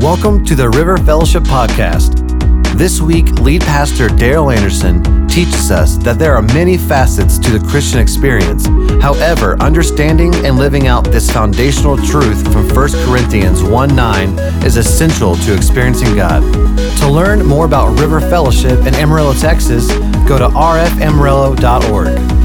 Welcome to the River Fellowship Podcast. This week, lead pastor Daryl Anderson teaches us that there are many facets to the Christian experience. However, understanding and living out this foundational truth from 1 Corinthians 1 9 is essential to experiencing God. To learn more about River Fellowship in Amarillo, Texas, go to rfamarillo.org.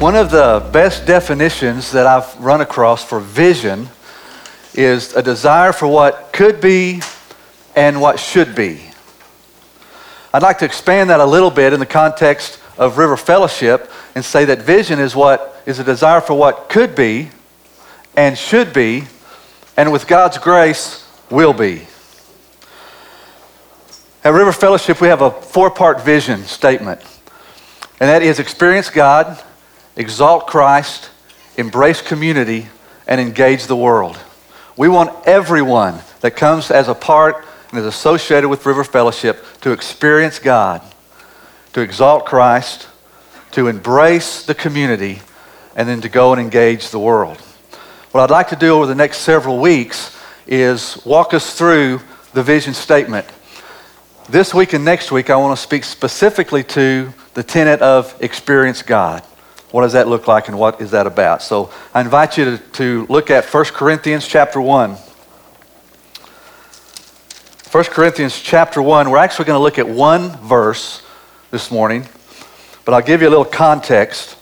One of the best definitions that I've run across for vision is a desire for what could be and what should be. I'd like to expand that a little bit in the context of River Fellowship and say that vision is what is a desire for what could be and should be and with God's grace will be. At River Fellowship we have a four-part vision statement. And that is experience God, exalt Christ, embrace community, and engage the world. We want everyone that comes as a part and is associated with River Fellowship to experience God, to exalt Christ, to embrace the community, and then to go and engage the world. What I'd like to do over the next several weeks is walk us through the vision statement. This week and next week, I want to speak specifically to the tenet of experience God. What does that look like and what is that about? So I invite you to, to look at 1 Corinthians chapter 1. 1 Corinthians chapter 1, we're actually going to look at one verse this morning, but I'll give you a little context.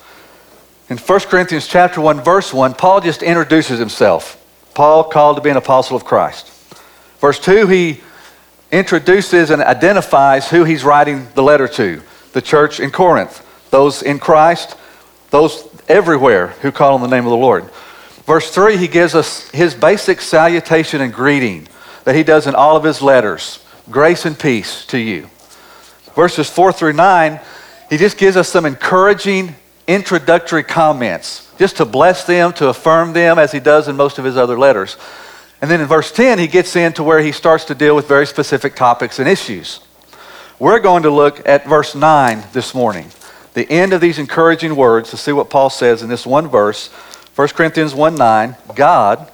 In 1 Corinthians chapter 1, verse 1, Paul just introduces himself. Paul called to be an apostle of Christ. Verse 2, he introduces and identifies who he's writing the letter to the church in Corinth, those in Christ those everywhere who call on the name of the Lord. Verse 3, he gives us his basic salutation and greeting that he does in all of his letters grace and peace to you. Verses 4 through 9, he just gives us some encouraging introductory comments, just to bless them, to affirm them, as he does in most of his other letters. And then in verse 10, he gets into where he starts to deal with very specific topics and issues. We're going to look at verse 9 this morning the end of these encouraging words to see what Paul says in this one verse, 1 Corinthians 1 9, God,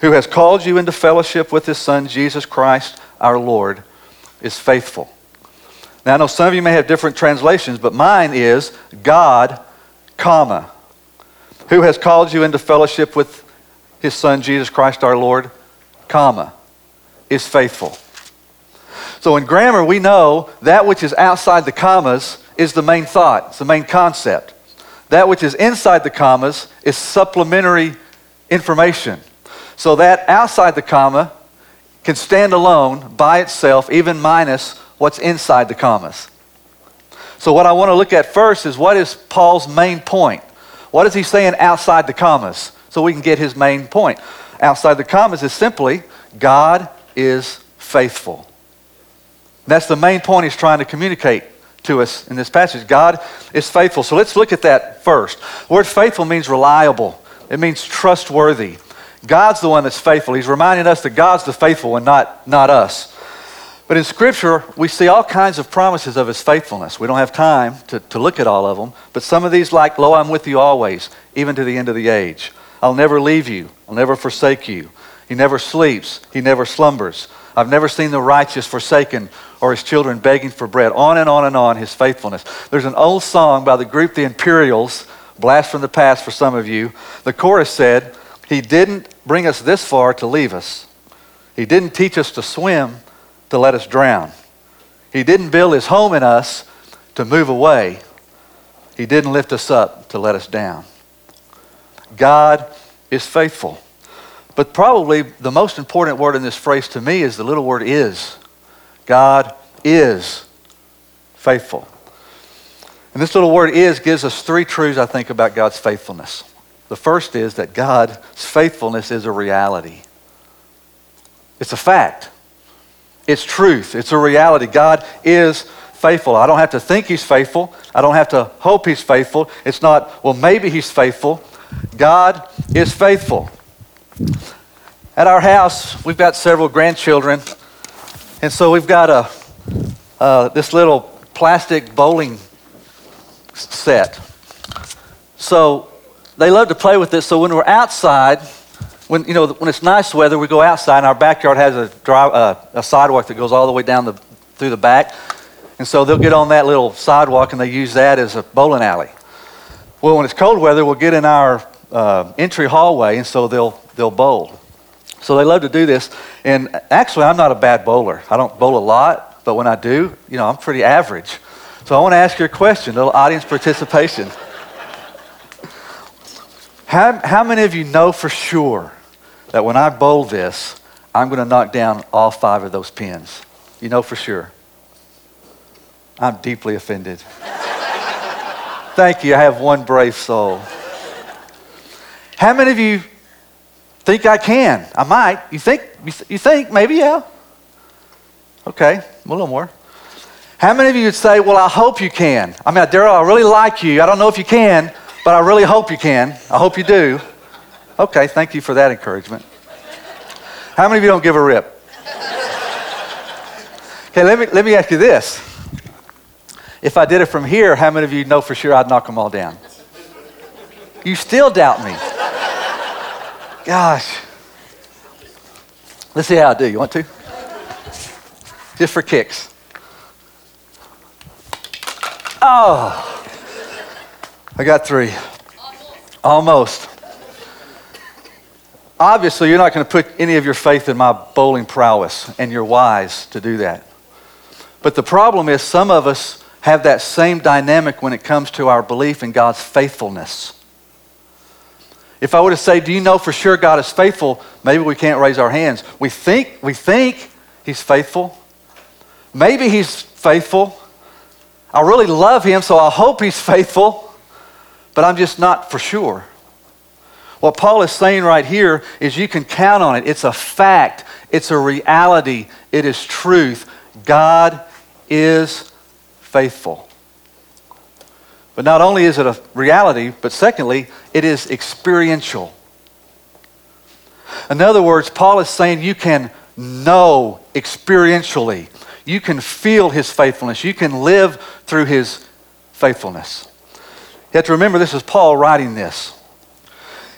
who has called you into fellowship with his Son, Jesus Christ our Lord, is faithful. Now, I know some of you may have different translations, but mine is God, comma, who has called you into fellowship with his Son, Jesus Christ our Lord, comma, is faithful. So in grammar, we know that which is outside the commas is the main thought, it's the main concept. That which is inside the commas is supplementary information. So that outside the comma can stand alone by itself, even minus what's inside the commas. So, what I want to look at first is what is Paul's main point? What is he saying outside the commas? So we can get his main point. Outside the commas is simply God is faithful. That's the main point he's trying to communicate to us in this passage. God is faithful. So let's look at that first. The word faithful means reliable, it means trustworthy. God's the one that's faithful. He's reminding us that God's the faithful one, not, not us. But in Scripture, we see all kinds of promises of His faithfulness. We don't have time to, to look at all of them, but some of these, like, Lo, I'm with you always, even to the end of the age. I'll never leave you, I'll never forsake you. He never sleeps, He never slumbers. I've never seen the righteous forsaken or his children begging for bread. On and on and on, his faithfulness. There's an old song by the group The Imperials, blast from the past for some of you. The chorus said, He didn't bring us this far to leave us. He didn't teach us to swim to let us drown. He didn't build his home in us to move away. He didn't lift us up to let us down. God is faithful. But probably the most important word in this phrase to me is the little word is. God is faithful. And this little word is gives us three truths, I think, about God's faithfulness. The first is that God's faithfulness is a reality, it's a fact, it's truth, it's a reality. God is faithful. I don't have to think He's faithful, I don't have to hope He's faithful. It's not, well, maybe He's faithful. God is faithful. At our house, we've got several grandchildren, and so we've got a uh, this little plastic bowling set. So they love to play with it. So when we're outside, when, you know, when it's nice weather, we go outside, and our backyard has a, uh, a sidewalk that goes all the way down the, through the back. And so they'll get on that little sidewalk and they use that as a bowling alley. Well, when it's cold weather, we'll get in our uh, entry hallway, and so they'll, they'll bowl. So they love to do this. And actually, I'm not a bad bowler. I don't bowl a lot, but when I do, you know, I'm pretty average. So I want to ask you a question, a little audience participation. how, how many of you know for sure that when I bowl this, I'm going to knock down all five of those pins? You know for sure. I'm deeply offended. Thank you. I have one brave soul. How many of you think I can? I might. You think? You, think? Maybe, yeah. Okay, a little more. How many of you would say, Well, I hope you can? I mean, Daryl, I really like you. I don't know if you can, but I really hope you can. I hope you do. Okay, thank you for that encouragement. How many of you don't give a rip? Okay, let me, let me ask you this. If I did it from here, how many of you know for sure I'd knock them all down? You still doubt me. Gosh. Let's see how I do. You want to? Just for kicks. Oh. I got three. Almost. Obviously, you're not going to put any of your faith in my bowling prowess, and you're wise to do that. But the problem is, some of us have that same dynamic when it comes to our belief in God's faithfulness. If I were to say, Do you know for sure God is faithful? Maybe we can't raise our hands. We think, we think He's faithful. Maybe He's faithful. I really love Him, so I hope He's faithful, but I'm just not for sure. What Paul is saying right here is you can count on it. It's a fact, it's a reality, it is truth. God is faithful. But not only is it a reality, but secondly, it is experiential. In other words, Paul is saying you can know experientially. You can feel his faithfulness. You can live through his faithfulness. You have to remember this is Paul writing this.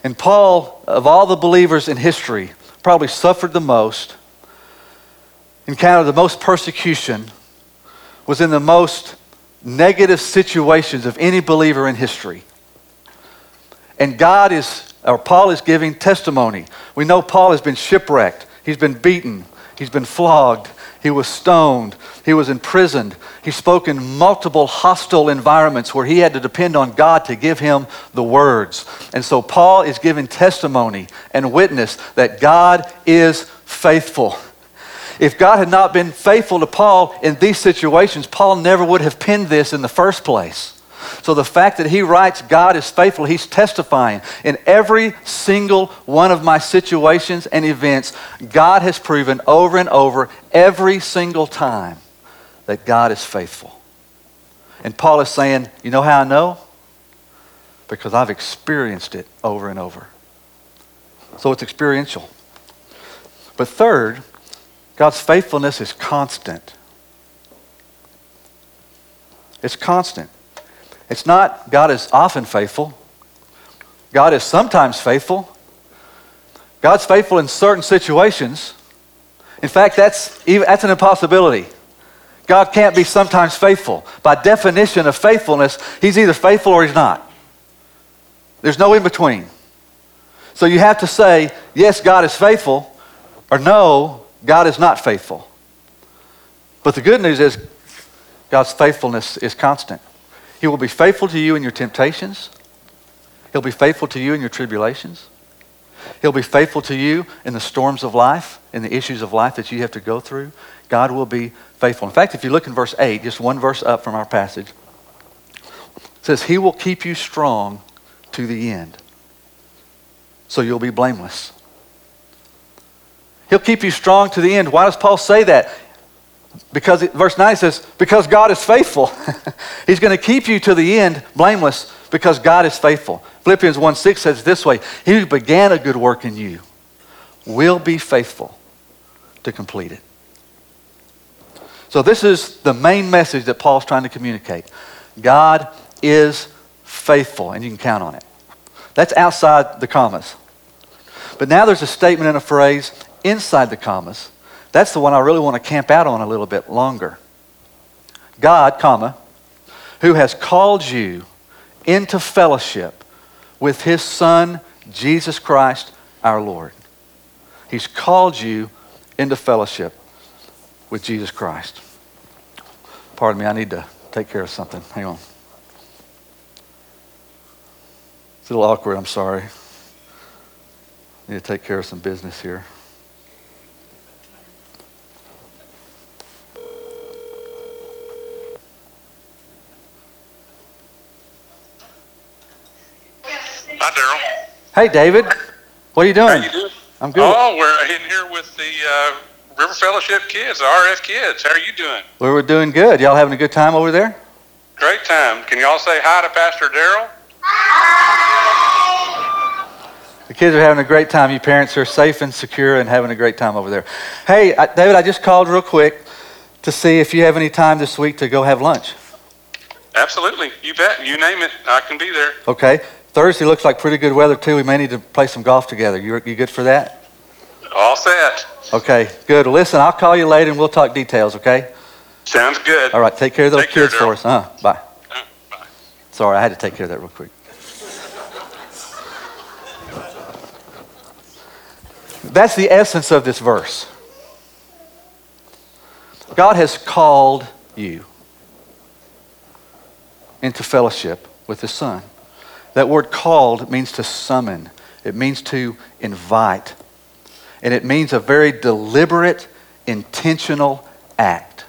And Paul, of all the believers in history, probably suffered the most, encountered the most persecution, was in the most negative situations of any believer in history. And God is, or Paul is giving testimony. We know Paul has been shipwrecked, he's been beaten, he's been flogged, he was stoned, he was imprisoned. He spoke in multiple hostile environments where he had to depend on God to give him the words. And so Paul is giving testimony and witness that God is faithful. If God had not been faithful to Paul in these situations, Paul never would have penned this in the first place. So the fact that he writes, God is faithful, he's testifying. In every single one of my situations and events, God has proven over and over, every single time, that God is faithful. And Paul is saying, You know how I know? Because I've experienced it over and over. So it's experiential. But third, God's faithfulness is constant. It's constant. It's not God is often faithful. God is sometimes faithful. God's faithful in certain situations. In fact, that's, that's an impossibility. God can't be sometimes faithful. By definition of faithfulness, he's either faithful or he's not. There's no in between. So you have to say, yes, God is faithful, or no, God is not faithful. But the good news is God's faithfulness is constant. He will be faithful to you in your temptations. He'll be faithful to you in your tribulations. He'll be faithful to you in the storms of life, in the issues of life that you have to go through. God will be faithful. In fact, if you look in verse 8, just one verse up from our passage, it says, He will keep you strong to the end, so you'll be blameless. He'll keep you strong to the end. Why does Paul say that? Because verse 9 says, because God is faithful. He's going to keep you to the end blameless because God is faithful. Philippians 1 6 says this way He who began a good work in you will be faithful to complete it. So, this is the main message that Paul's trying to communicate God is faithful, and you can count on it. That's outside the commas. But now there's a statement and a phrase inside the commas. That's the one I really want to camp out on a little bit longer. God, comma, who has called you into fellowship with his son, Jesus Christ, our Lord. He's called you into fellowship with Jesus Christ. Pardon me, I need to take care of something. Hang on. It's a little awkward, I'm sorry. I need to take care of some business here. Hi, Daryl. Hey, David. What are you doing? How you doing? I'm good. Oh, we're in here with the uh, River Fellowship kids, the RF kids. How are you doing? we're doing good. Y'all having a good time over there? Great time. Can y'all say hi to Pastor Daryl? The kids are having a great time. You parents are safe and secure and having a great time over there. Hey, I, David, I just called real quick to see if you have any time this week to go have lunch. Absolutely. You bet. You name it. I can be there. Okay. Thursday looks like pretty good weather too. We may need to play some golf together. You, you good for that? All set. Okay, good. Listen, I'll call you later and we'll talk details, okay? Sounds good. All right, take care of those Take care, kids for us. Uh, bye. Uh, bye. Sorry, I had to take care of that real quick. That's the essence of this verse. God has called you into fellowship with His Son. That word called means to summon, it means to invite, and it means a very deliberate, intentional act.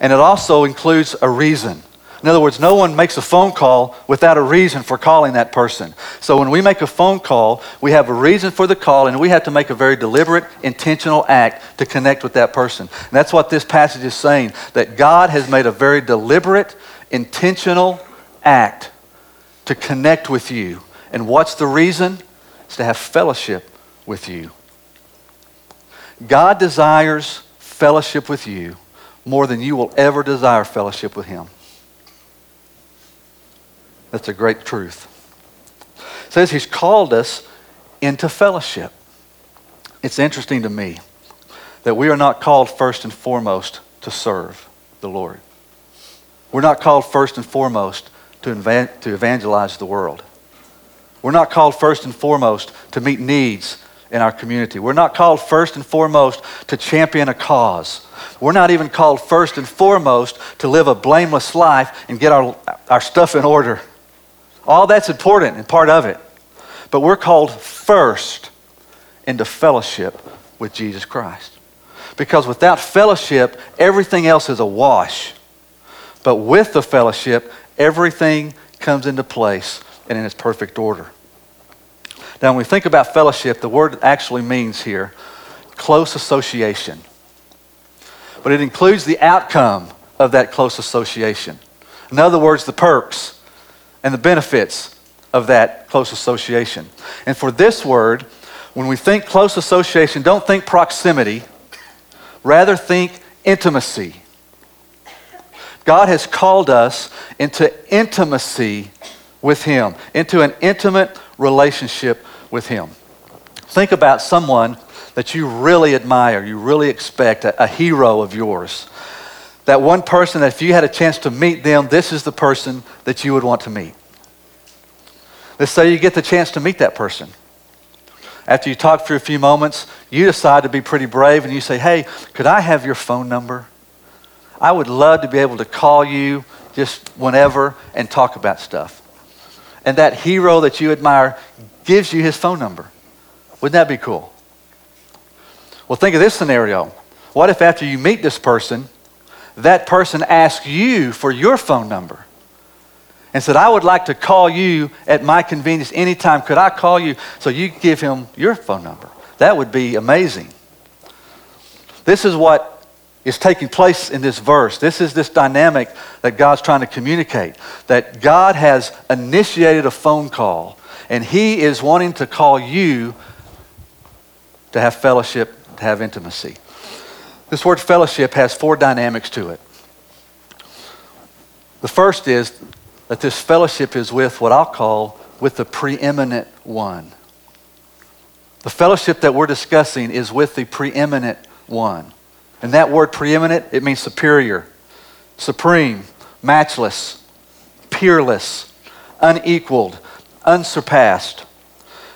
And it also includes a reason. In other words, no one makes a phone call without a reason for calling that person. So when we make a phone call, we have a reason for the call, and we have to make a very deliberate, intentional act to connect with that person. And that's what this passage is saying that God has made a very deliberate, intentional act to connect with you. And what's the reason? It's to have fellowship with you. God desires fellowship with you more than you will ever desire fellowship with Him. That's a great truth. It says He's called us into fellowship. It's interesting to me that we are not called first and foremost to serve the Lord. We're not called first and foremost to, to evangelize the world. We're not called first and foremost to meet needs in our community. We're not called first and foremost to champion a cause. We're not even called first and foremost to live a blameless life and get our, our stuff in order. All that's important and part of it. But we're called first into fellowship with Jesus Christ. Because without fellowship, everything else is a wash. But with the fellowship, everything comes into place and in its perfect order. Now, when we think about fellowship, the word actually means here close association. But it includes the outcome of that close association. In other words, the perks and the benefits of that close association. And for this word, when we think close association, don't think proximity, rather think intimacy. God has called us into intimacy with Him, into an intimate relationship with Him. Think about someone that you really admire, you really expect, a, a hero of yours. That one person that if you had a chance to meet them, this is the person that you would want to meet. Let's say you get the chance to meet that person. After you talk for a few moments, you decide to be pretty brave and you say, Hey, could I have your phone number? I would love to be able to call you just whenever and talk about stuff. And that hero that you admire gives you his phone number. Wouldn't that be cool? Well, think of this scenario. What if after you meet this person, that person asks you for your phone number and said, I would like to call you at my convenience anytime. Could I call you? So you give him your phone number. That would be amazing. This is what is taking place in this verse. This is this dynamic that God's trying to communicate. That God has initiated a phone call, and He is wanting to call you to have fellowship, to have intimacy. This word fellowship has four dynamics to it. The first is that this fellowship is with what I'll call with the preeminent one. The fellowship that we're discussing is with the preeminent one. And that word preeminent, it means superior, supreme, matchless, peerless, unequaled, unsurpassed.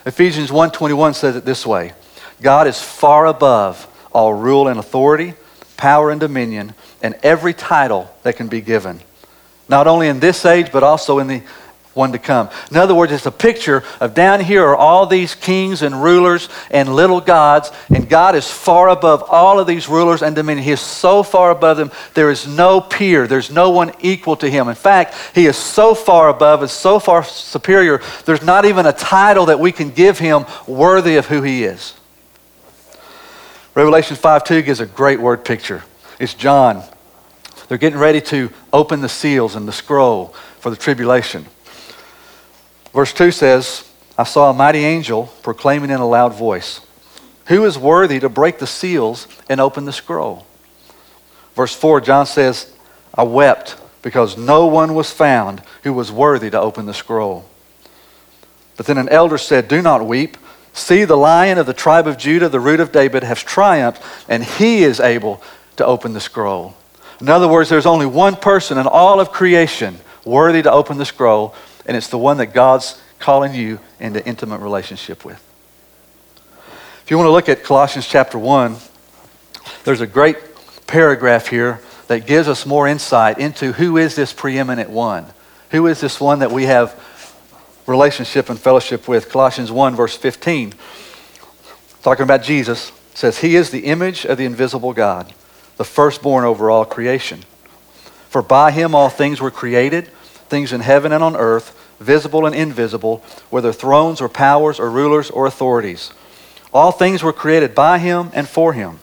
Ephesians 1:21 says it this way: God is far above all rule and authority, power and dominion, and every title that can be given. Not only in this age, but also in the one to come. In other words, it's a picture of down here are all these kings and rulers and little gods, and God is far above all of these rulers and dominion. He is so far above them, there is no peer, there's no one equal to him. In fact, he is so far above and so far superior, there's not even a title that we can give him worthy of who he is. Revelation 5 2 gives a great word picture. It's John. They're getting ready to open the seals and the scroll for the tribulation. Verse 2 says, I saw a mighty angel proclaiming in a loud voice, Who is worthy to break the seals and open the scroll? Verse 4, John says, I wept because no one was found who was worthy to open the scroll. But then an elder said, Do not weep. See, the lion of the tribe of Judah, the root of David, has triumphed, and he is able to open the scroll. In other words, there's only one person in all of creation worthy to open the scroll, and it's the one that God's calling you into intimate relationship with. If you want to look at Colossians chapter 1, there's a great paragraph here that gives us more insight into who is this preeminent one. Who is this one that we have relationship and fellowship with? Colossians 1, verse 15, talking about Jesus, says, He is the image of the invisible God, the firstborn over all creation. For by him all things were created things in heaven and on earth, visible and invisible, whether thrones or powers or rulers or authorities. All things were created by him and for him.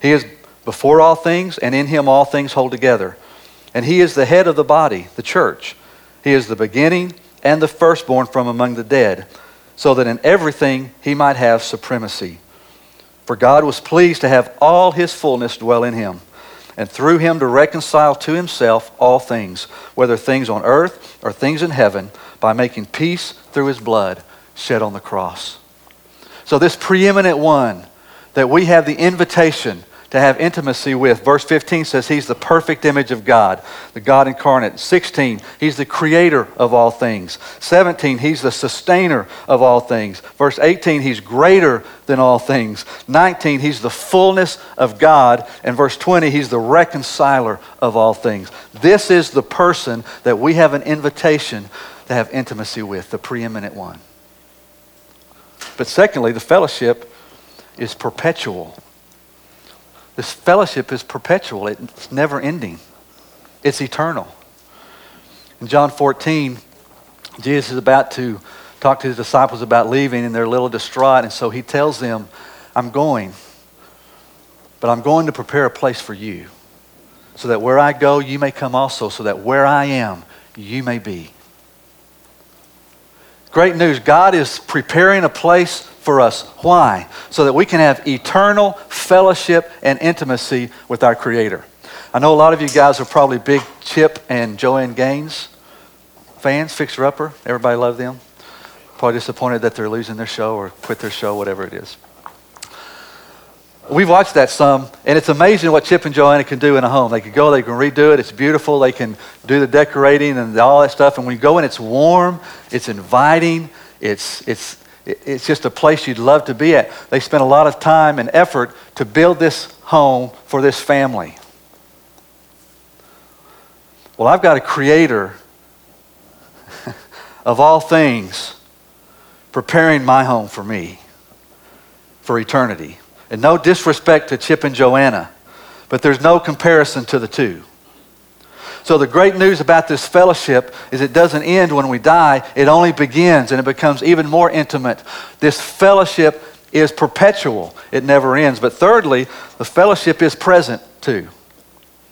He is before all things, and in him all things hold together. And he is the head of the body, the church. He is the beginning and the firstborn from among the dead, so that in everything he might have supremacy. For God was pleased to have all his fullness dwell in him and through him to reconcile to himself all things, whether things on earth or things in heaven, by making peace through his blood shed on the cross. So, this preeminent one that we have the invitation to have intimacy with. Verse 15 says he's the perfect image of God, the God incarnate. 16, he's the creator of all things. 17, he's the sustainer of all things. Verse 18, he's greater than all things. 19, he's the fullness of God. And verse 20, he's the reconciler of all things. This is the person that we have an invitation to have intimacy with, the preeminent one. But secondly, the fellowship is perpetual. This fellowship is perpetual, it's never ending, it's eternal. In John 14, Jesus is about to talk to his disciples about leaving, and they're a little distraught, and so he tells them, I'm going, but I'm going to prepare a place for you, so that where I go, you may come also, so that where I am, you may be. Great news God is preparing a place for us. Why? So that we can have eternal fellowship and intimacy with our Creator. I know a lot of you guys are probably big Chip and Joanna Gaines fans, Fixer Upper. Everybody love them. Probably disappointed that they're losing their show or quit their show, whatever it is. We've watched that some, and it's amazing what Chip and Joanna can do in a home. They can go, they can redo it, it's beautiful, they can do the decorating and all that stuff. And when you go in, it's warm, it's inviting, it's, it's, it's just a place you'd love to be at. They spent a lot of time and effort to build this home for this family. Well, I've got a creator of all things preparing my home for me for eternity. And no disrespect to Chip and Joanna, but there's no comparison to the two. So the great news about this fellowship is it doesn't end when we die, it only begins and it becomes even more intimate. This fellowship is perpetual, it never ends. But thirdly, the fellowship is present too.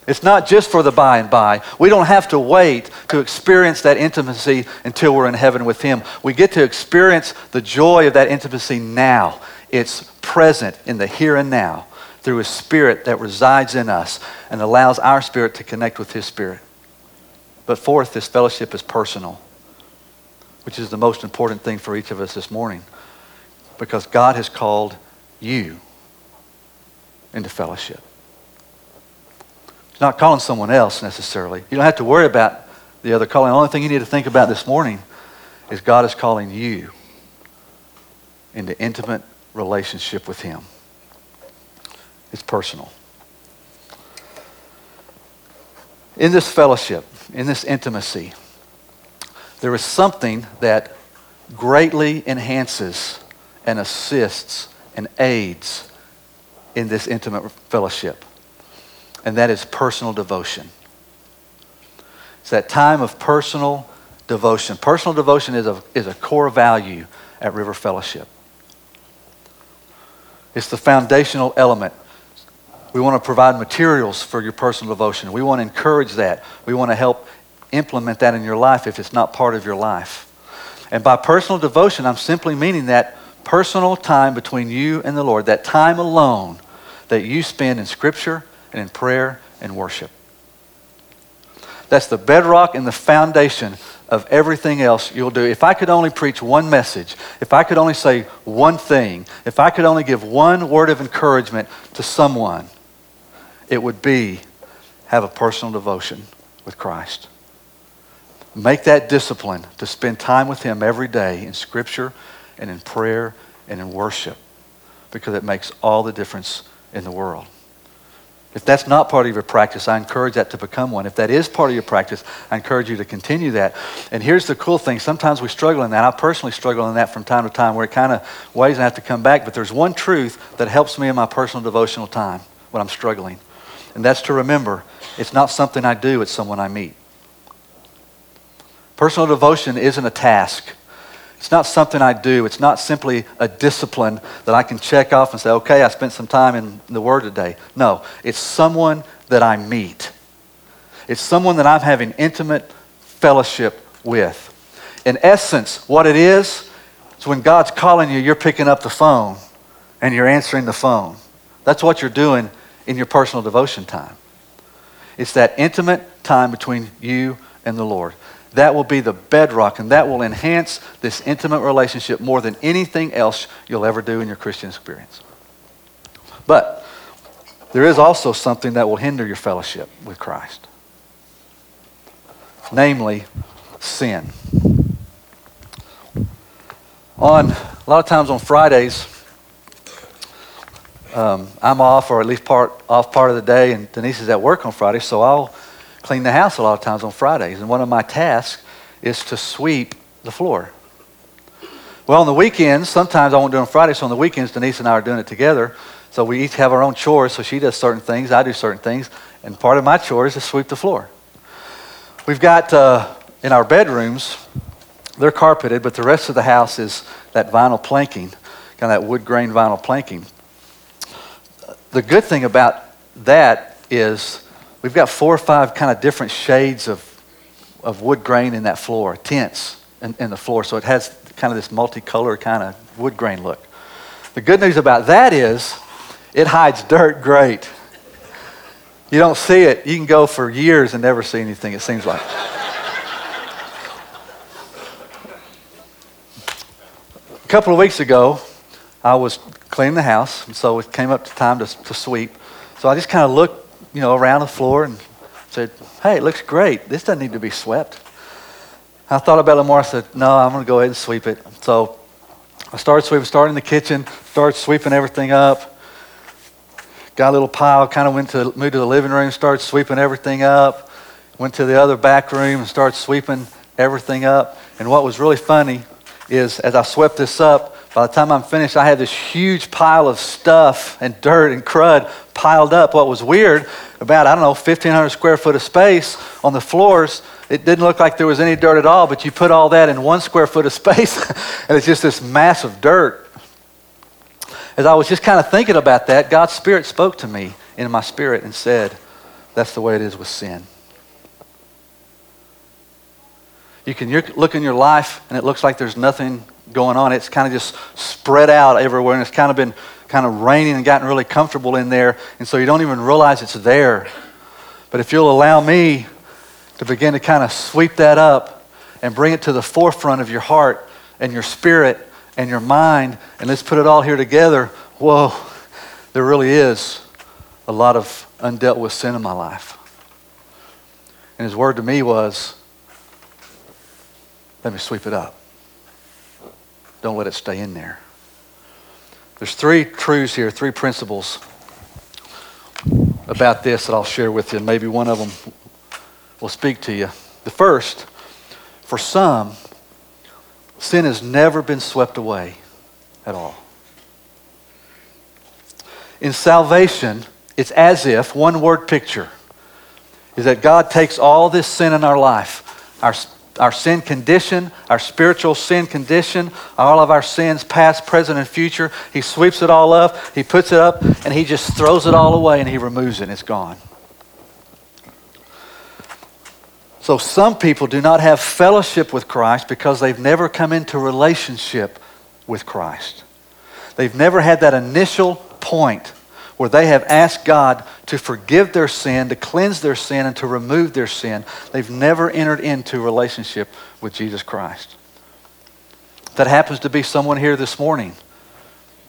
It's not just for the by and by. We don't have to wait to experience that intimacy until we're in heaven with Him. We get to experience the joy of that intimacy now. It's present in the here and now through His Spirit that resides in us and allows our spirit to connect with His Spirit. But fourth, this fellowship is personal. which is the most important thing for each of us this morning. Because God has called you into fellowship. He's not calling someone else necessarily. You don't have to worry about the other calling. The only thing you need to think about this morning is God is calling you into intimate relationship with Him. It's personal. In this fellowship, in this intimacy, there is something that greatly enhances and assists and aids in this intimate fellowship, and that is personal devotion. It's that time of personal devotion. Personal devotion is a, is a core value at River Fellowship. It's the foundational element. We want to provide materials for your personal devotion. We want to encourage that. We want to help implement that in your life if it's not part of your life. And by personal devotion, I'm simply meaning that personal time between you and the Lord, that time alone that you spend in Scripture and in prayer and worship. That's the bedrock and the foundation of everything else you'll do. If I could only preach one message, if I could only say one thing, if I could only give one word of encouragement to someone, it would be have a personal devotion with Christ. Make that discipline to spend time with Him every day in Scripture and in prayer and in worship because it makes all the difference in the world. If that's not part of your practice, I encourage that to become one. If that is part of your practice, I encourage you to continue that. And here's the cool thing sometimes we struggle in that. I personally struggle in that from time to time where it kind of weighs and I have to come back. But there's one truth that helps me in my personal devotional time when I'm struggling. And that's to remember it's not something I do, it's someone I meet. Personal devotion isn't a task. It's not something I do. It's not simply a discipline that I can check off and say, okay, I spent some time in the Word today. No, it's someone that I meet. It's someone that I'm having intimate fellowship with. In essence, what it is, is when God's calling you, you're picking up the phone and you're answering the phone. That's what you're doing in your personal devotion time. It's that intimate time between you and the Lord. That will be the bedrock, and that will enhance this intimate relationship more than anything else you'll ever do in your Christian experience. But there is also something that will hinder your fellowship with Christ namely, sin. On a lot of times on Fridays, um, I'm off, or at least part off part of the day, and Denise is at work on Friday, so I'll clean the house a lot of times on Fridays. And one of my tasks is to sweep the floor. Well, on the weekends, sometimes I won't do it on Friday, so on the weekends, Denise and I are doing it together. So we each have our own chores. So she does certain things, I do certain things, and part of my chore is to sweep the floor. We've got uh, in our bedrooms, they're carpeted, but the rest of the house is that vinyl planking, kind of that wood grain vinyl planking. The good thing about that is we've got four or five kind of different shades of, of wood grain in that floor, tints in, in the floor. So it has kind of this multicolored kind of wood grain look. The good news about that is it hides dirt great. You don't see it. You can go for years and never see anything, it seems like. A couple of weeks ago, I was cleaning the house, and so it came up to time to, to sweep. So I just kind of looked you know, around the floor and said, hey, it looks great. This doesn't need to be swept. I thought about it more. I said, no, I'm going to go ahead and sweep it. So I started sweeping, started in the kitchen, started sweeping everything up. Got a little pile, kind of went to, moved to the living room, started sweeping everything up. Went to the other back room and started sweeping everything up. And what was really funny is as I swept this up, by the time I'm finished, I had this huge pile of stuff and dirt and crud piled up. What was weird about, I don't know, 1,500 square foot of space on the floors, it didn't look like there was any dirt at all, but you put all that in one square foot of space, and it's just this mass of dirt. As I was just kind of thinking about that, God's Spirit spoke to me in my spirit and said, That's the way it is with sin. You can look in your life and it looks like there's nothing going on. It's kind of just spread out everywhere, and it's kind of been kind of raining and gotten really comfortable in there, and so you don't even realize it's there. But if you'll allow me to begin to kind of sweep that up and bring it to the forefront of your heart and your spirit and your mind, and let's put it all here together, whoa, there really is a lot of undealt with sin in my life. And his word to me was, let me sweep it up. Don't let it stay in there. There's three truths here, three principles about this that I'll share with you, maybe one of them will speak to you. The first, for some, sin has never been swept away at all. In salvation, it's as if, one word picture, is that God takes all this sin in our life, our our sin condition, our spiritual sin condition, all of our sins, past, present, and future. He sweeps it all up, He puts it up, and He just throws it all away and He removes it it's gone. So some people do not have fellowship with Christ because they've never come into relationship with Christ. They've never had that initial point where they have asked God to forgive their sin, to cleanse their sin, and to remove their sin. They've never entered into relationship with Jesus Christ. That happens to be someone here this morning.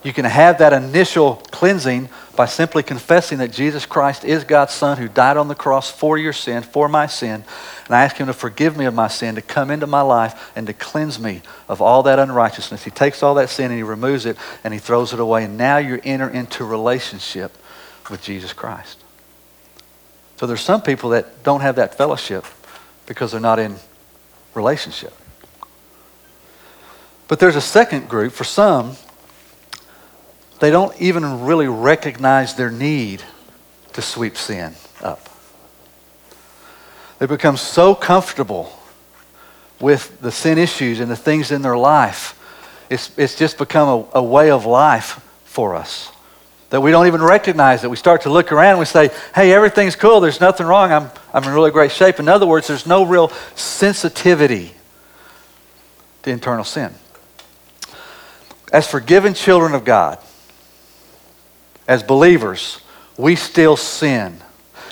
You can have that initial cleansing by simply confessing that Jesus Christ is God's Son who died on the cross for your sin, for my sin. And I ask Him to forgive me of my sin, to come into my life, and to cleanse me of all that unrighteousness. He takes all that sin and He removes it and He throws it away. And now you enter into relationship with Jesus Christ. So there's some people that don't have that fellowship because they're not in relationship. But there's a second group. For some, they don't even really recognize their need to sweep sin up. They become so comfortable with the sin issues and the things in their life. It's, it's just become a, a way of life for us that we don't even recognize it. We start to look around and we say, hey, everything's cool. There's nothing wrong. I'm, I'm in really great shape. In other words, there's no real sensitivity to internal sin. As forgiven children of God, as believers, we still sin.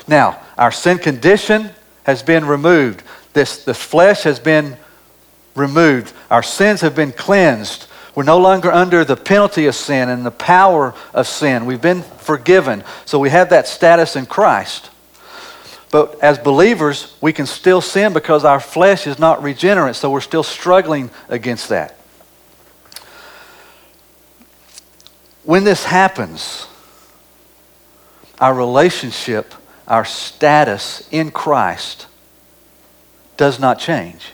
Now, our sin condition has been removed. This, the flesh has been removed. Our sins have been cleansed. We're no longer under the penalty of sin and the power of sin. We've been forgiven. So we have that status in Christ. But as believers, we can still sin because our flesh is not regenerate, so we're still struggling against that. When this happens, our relationship, our status in Christ does not change.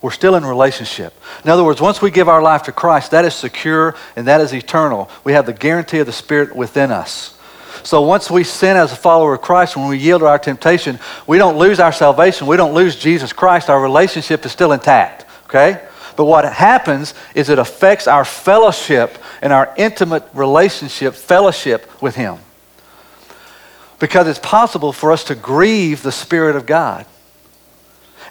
We're still in relationship. In other words, once we give our life to Christ, that is secure and that is eternal. We have the guarantee of the Spirit within us. So once we sin as a follower of Christ, when we yield to our temptation, we don't lose our salvation. We don't lose Jesus Christ. Our relationship is still intact. Okay? But what happens is it affects our fellowship and our intimate relationship, fellowship with Him because it's possible for us to grieve the Spirit of God.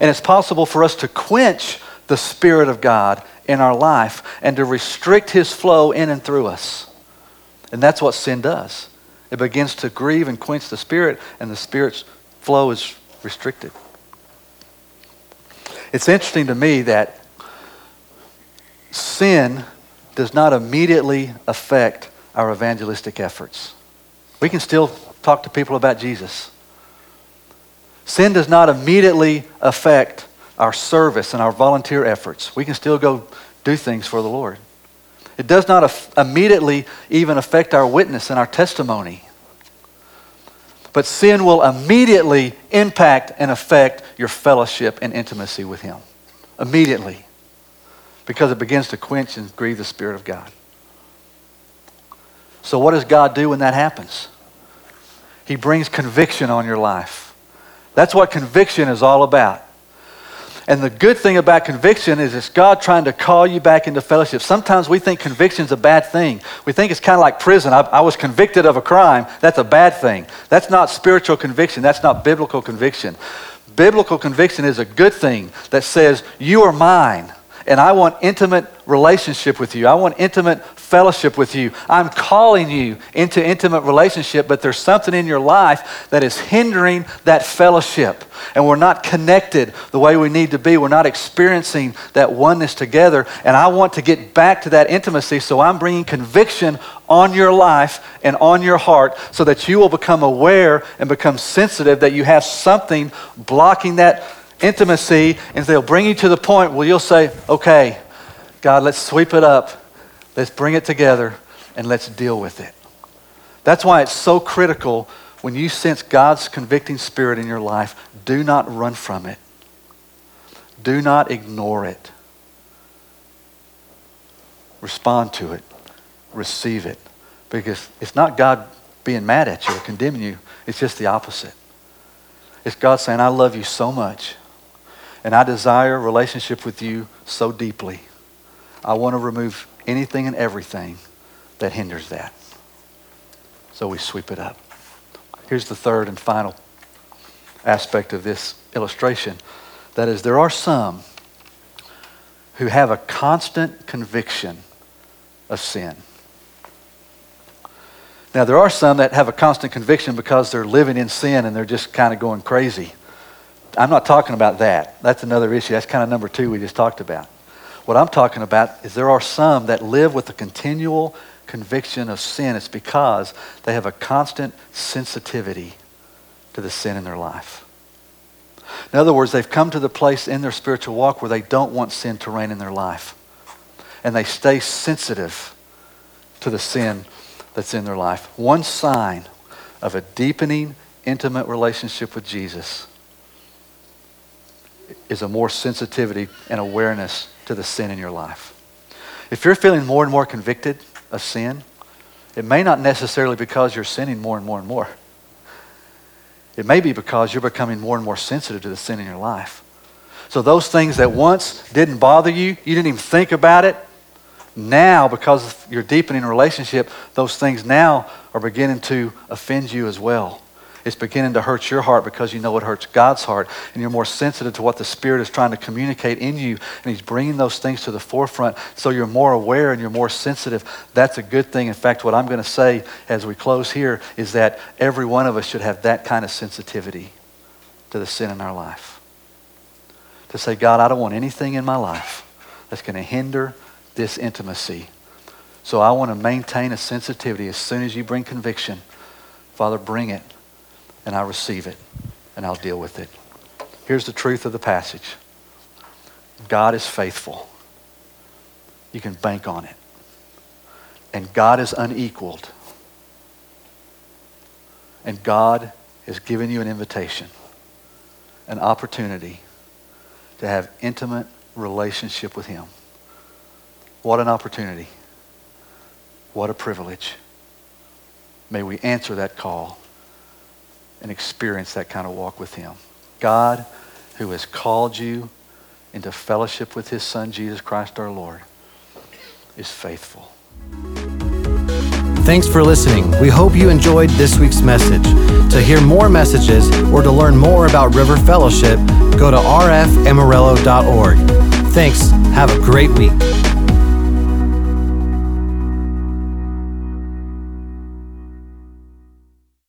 And it's possible for us to quench the Spirit of God in our life and to restrict His flow in and through us. And that's what sin does. It begins to grieve and quench the Spirit, and the Spirit's flow is restricted. It's interesting to me that sin does not immediately affect our evangelistic efforts. We can still talk to people about Jesus. Sin does not immediately affect our service and our volunteer efforts. We can still go do things for the Lord. It does not af- immediately even affect our witness and our testimony. But sin will immediately impact and affect your fellowship and intimacy with Him. Immediately. Because it begins to quench and grieve the Spirit of God. So, what does God do when that happens? He brings conviction on your life. That's what conviction is all about. And the good thing about conviction is it's God trying to call you back into fellowship. Sometimes we think conviction is a bad thing. We think it's kind of like prison. I, I, was convicted of a crime. That's a bad thing. That's not spiritual conviction. That's not biblical conviction. Biblical conviction is a good thing that says, You are mine, and I want intimate relationship with you. I want intimate fellowship with you. I'm calling you into intimate relationship, but there's something in your life that is hindering that fellowship. And we're not connected the way we need to be. We're not experiencing that oneness together. And I want to get back to that intimacy, so I'm bringing conviction on your life and on your heart so that you will become aware and become sensitive that you have something blocking that intimacy. And they'll bring you to the point where you'll say, okay, God, let's sweep it up Let's bring it together and let's deal with it. That's why it's so critical when you sense God's convicting spirit in your life, do not run from it. Do not ignore it. Respond to it. Receive it. Because it's not God being mad at you or condemning you, it's just the opposite. It's God saying, I love you so much, and I desire relationship with you so deeply. I want to remove anything and everything that hinders that. So we sweep it up. Here's the third and final aspect of this illustration that is, there are some who have a constant conviction of sin. Now, there are some that have a constant conviction because they're living in sin and they're just kind of going crazy. I'm not talking about that. That's another issue. That's kind of number two we just talked about. What I'm talking about is there are some that live with a continual conviction of sin. It's because they have a constant sensitivity to the sin in their life. In other words, they've come to the place in their spiritual walk where they don't want sin to reign in their life. And they stay sensitive to the sin that's in their life. One sign of a deepening, intimate relationship with Jesus is a more sensitivity and awareness to the sin in your life. If you're feeling more and more convicted of sin, it may not necessarily because you're sinning more and more and more. It may be because you're becoming more and more sensitive to the sin in your life. So those things that once didn't bother you, you didn't even think about it, now because you're deepening a relationship, those things now are beginning to offend you as well. It's beginning to hurt your heart because you know it hurts God's heart. And you're more sensitive to what the Spirit is trying to communicate in you. And He's bringing those things to the forefront. So you're more aware and you're more sensitive. That's a good thing. In fact, what I'm going to say as we close here is that every one of us should have that kind of sensitivity to the sin in our life. To say, God, I don't want anything in my life that's going to hinder this intimacy. So I want to maintain a sensitivity as soon as you bring conviction. Father, bring it and I receive it and I'll deal with it. Here's the truth of the passage God is faithful. You can bank on it. And God is unequaled. And God has given you an invitation, an opportunity to have intimate relationship with Him. What an opportunity. What a privilege. May we answer that call and experience that kind of walk with Him. God, who has called you into fellowship with His Son, Jesus Christ our Lord, is faithful. Thanks for listening. We hope you enjoyed this week's message. To hear more messages or to learn more about River Fellowship, go to rfamarillo.org. Thanks. Have a great week.